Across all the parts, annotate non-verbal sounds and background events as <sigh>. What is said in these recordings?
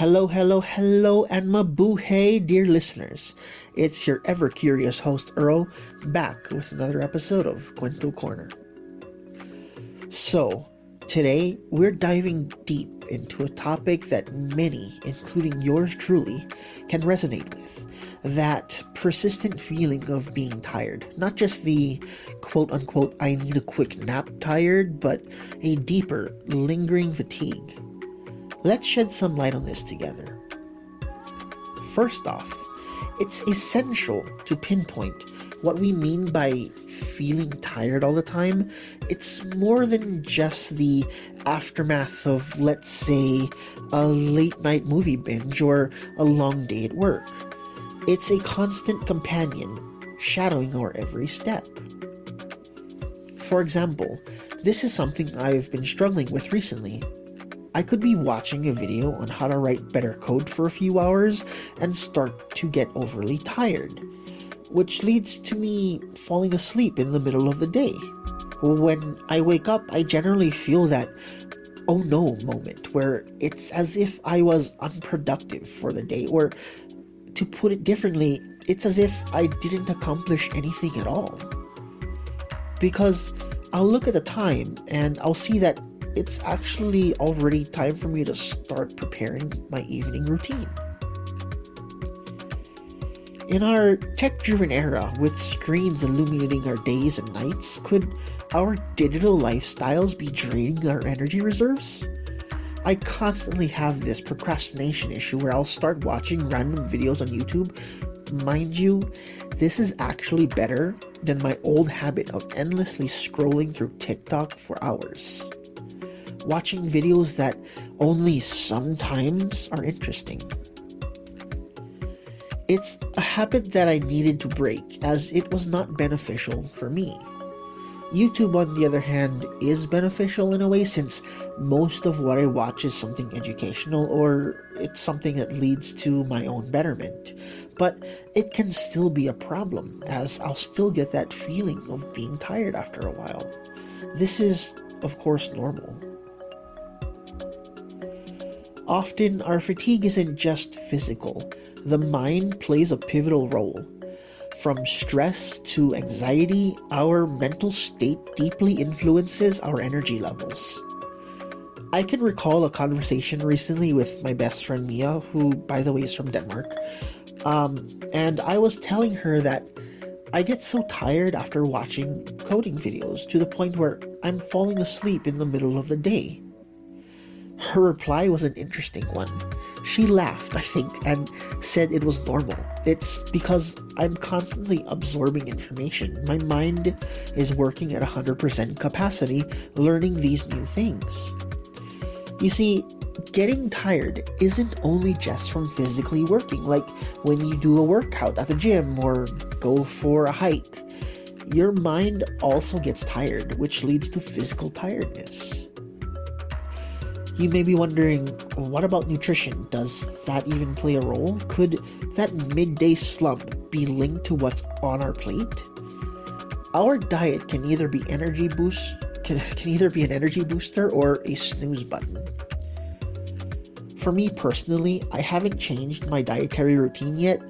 Hello, hello, hello, and mabuhay, dear listeners. It's your ever curious host, Earl, back with another episode of Kwento Corner. So, today we're diving deep into a topic that many, including yours truly, can resonate with that persistent feeling of being tired. Not just the quote unquote, I need a quick nap tired, but a deeper, lingering fatigue. Let's shed some light on this together. First off, it's essential to pinpoint what we mean by feeling tired all the time. It's more than just the aftermath of, let's say, a late night movie binge or a long day at work. It's a constant companion, shadowing our every step. For example, this is something I've been struggling with recently. I could be watching a video on how to write better code for a few hours and start to get overly tired, which leads to me falling asleep in the middle of the day. When I wake up, I generally feel that oh no moment where it's as if I was unproductive for the day, or to put it differently, it's as if I didn't accomplish anything at all. Because I'll look at the time and I'll see that it's actually already time for me to start preparing my evening routine. In our tech driven era, with screens illuminating our days and nights, could our digital lifestyles be draining our energy reserves? I constantly have this procrastination issue where I'll start watching random videos on YouTube. Mind you, this is actually better than my old habit of endlessly scrolling through TikTok for hours. Watching videos that only sometimes are interesting. It's a habit that I needed to break as it was not beneficial for me. YouTube, on the other hand, is beneficial in a way since most of what I watch is something educational or it's something that leads to my own betterment. But it can still be a problem as I'll still get that feeling of being tired after a while. This is, of course, normal. Often, our fatigue isn't just physical, the mind plays a pivotal role. From stress to anxiety, our mental state deeply influences our energy levels. I can recall a conversation recently with my best friend Mia, who, by the way, is from Denmark. Um, and I was telling her that I get so tired after watching coding videos to the point where I'm falling asleep in the middle of the day. Her reply was an interesting one. She laughed, I think, and said it was normal. It's because I'm constantly absorbing information. My mind is working at 100% capacity, learning these new things. You see, getting tired isn't only just from physically working, like when you do a workout at the gym or go for a hike. Your mind also gets tired, which leads to physical tiredness. You may be wondering, what about nutrition? Does that even play a role? Could that midday slump be linked to what's on our plate? Our diet can either be energy boost can, <laughs> can either be an energy booster or a snooze button. For me personally, I haven't changed my dietary routine yet.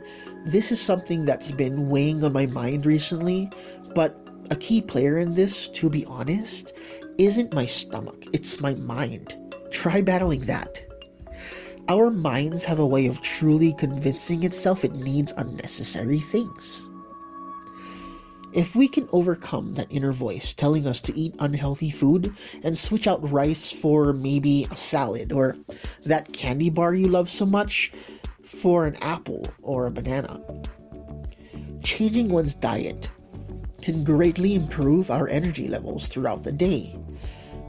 This is something that's been weighing on my mind recently, but a key player in this, to be honest, isn't my stomach, it's my mind. Try battling that. Our minds have a way of truly convincing itself it needs unnecessary things. If we can overcome that inner voice telling us to eat unhealthy food and switch out rice for maybe a salad or that candy bar you love so much for an apple or a banana, changing one's diet can greatly improve our energy levels throughout the day.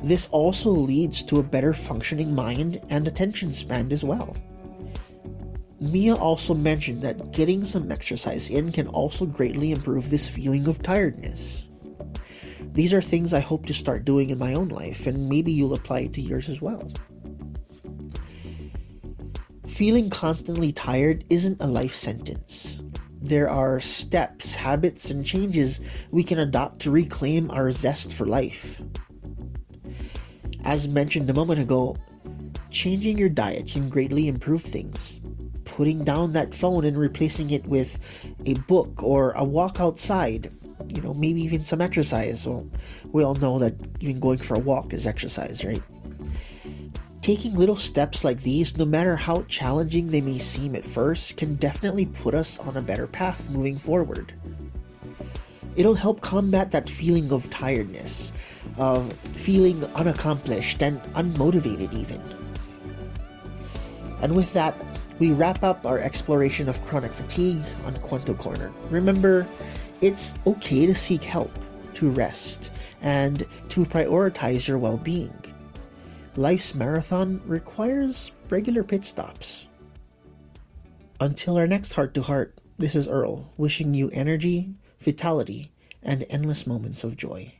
This also leads to a better functioning mind and attention span as well. Mia also mentioned that getting some exercise in can also greatly improve this feeling of tiredness. These are things I hope to start doing in my own life, and maybe you'll apply it to yours as well. Feeling constantly tired isn't a life sentence. There are steps, habits, and changes we can adopt to reclaim our zest for life as mentioned a moment ago, changing your diet can greatly improve things. Putting down that phone and replacing it with a book or a walk outside, you know, maybe even some exercise. Well, we all know that even going for a walk is exercise, right? Taking little steps like these, no matter how challenging they may seem at first, can definitely put us on a better path moving forward. It'll help combat that feeling of tiredness, of feeling unaccomplished and unmotivated, even. And with that, we wrap up our exploration of chronic fatigue on Kwento Corner. Remember, it's okay to seek help, to rest, and to prioritize your well being. Life's marathon requires regular pit stops. Until our next heart to heart, this is Earl, wishing you energy, vitality, and endless moments of joy.